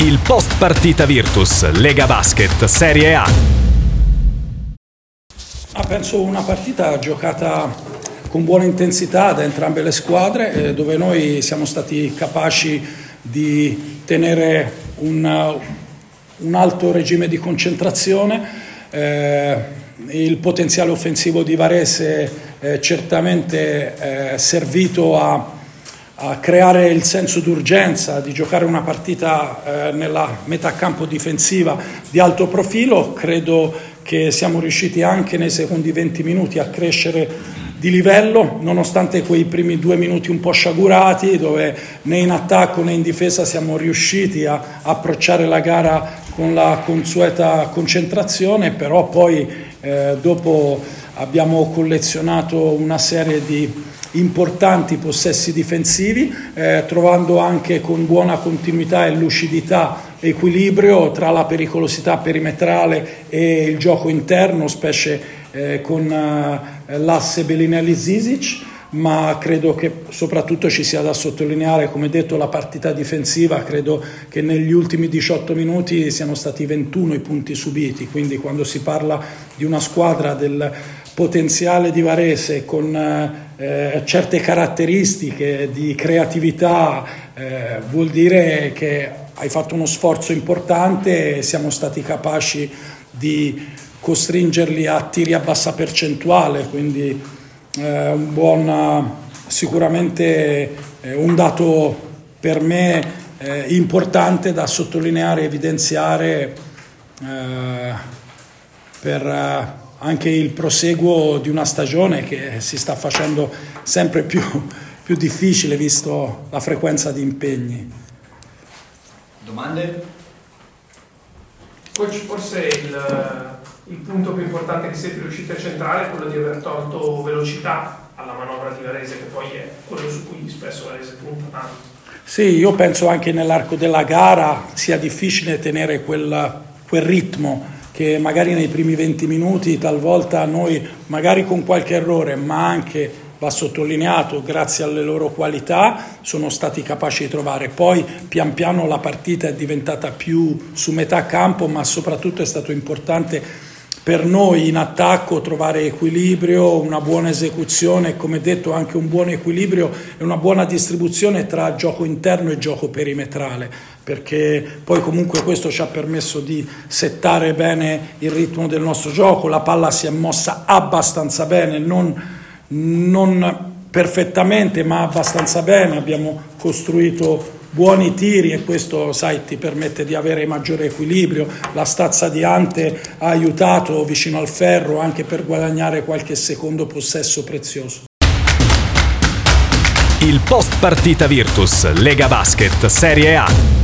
Il post partita Virtus, Lega Basket, Serie A. Ah, penso una partita giocata con buona intensità da entrambe le squadre, eh, dove noi siamo stati capaci di tenere un, un alto regime di concentrazione. Eh, il potenziale offensivo di Varese è certamente eh, servito a a creare il senso d'urgenza di giocare una partita eh, nella metà campo difensiva di alto profilo. Credo che siamo riusciti anche nei secondi 20 minuti a crescere di livello, nonostante quei primi due minuti un po' sciagurati, dove né in attacco né in difesa siamo riusciti a approcciare la gara con la consueta concentrazione, però poi eh, dopo abbiamo collezionato una serie di importanti possessi difensivi, eh, trovando anche con buona continuità e lucidità equilibrio tra la pericolosità perimetrale e il gioco interno, specie eh, con eh, l'asse Bellinelli-Zizic ma credo che soprattutto ci sia da sottolineare, come detto, la partita difensiva, credo che negli ultimi 18 minuti siano stati 21 i punti subiti, quindi quando si parla di una squadra del potenziale di Varese con eh, certe caratteristiche di creatività eh, vuol dire che hai fatto uno sforzo importante e siamo stati capaci di costringerli a tiri a bassa percentuale, quindi eh, un buon, sicuramente eh, un dato per me eh, importante da sottolineare e evidenziare eh, per anche il proseguo di una stagione che si sta facendo sempre più, più difficile visto la frequenza di impegni. Domande? Coach, forse il, il punto più importante che siete riusciti a centrare è quello di aver tolto velocità alla manovra di Varese, che poi è quello su cui spesso Varese punta tanto. Sì, io penso anche nell'arco della gara sia difficile tenere quel, quel ritmo che magari nei primi 20 minuti talvolta noi, magari con qualche errore, ma anche va sottolineato, grazie alle loro qualità, sono stati capaci di trovare. Poi pian piano la partita è diventata più su metà campo, ma soprattutto è stato importante per noi in attacco trovare equilibrio, una buona esecuzione e come detto anche un buon equilibrio e una buona distribuzione tra gioco interno e gioco perimetrale, perché poi comunque questo ci ha permesso di settare bene il ritmo del nostro gioco, la palla si è mossa abbastanza bene, non, non perfettamente ma abbastanza bene, abbiamo costruito buoni tiri e questo sai, ti permette di avere maggiore equilibrio. La stazza di Ante ha aiutato vicino al ferro anche per guadagnare qualche secondo possesso prezioso. Il post partita Virtus, Lega Basket, Serie A.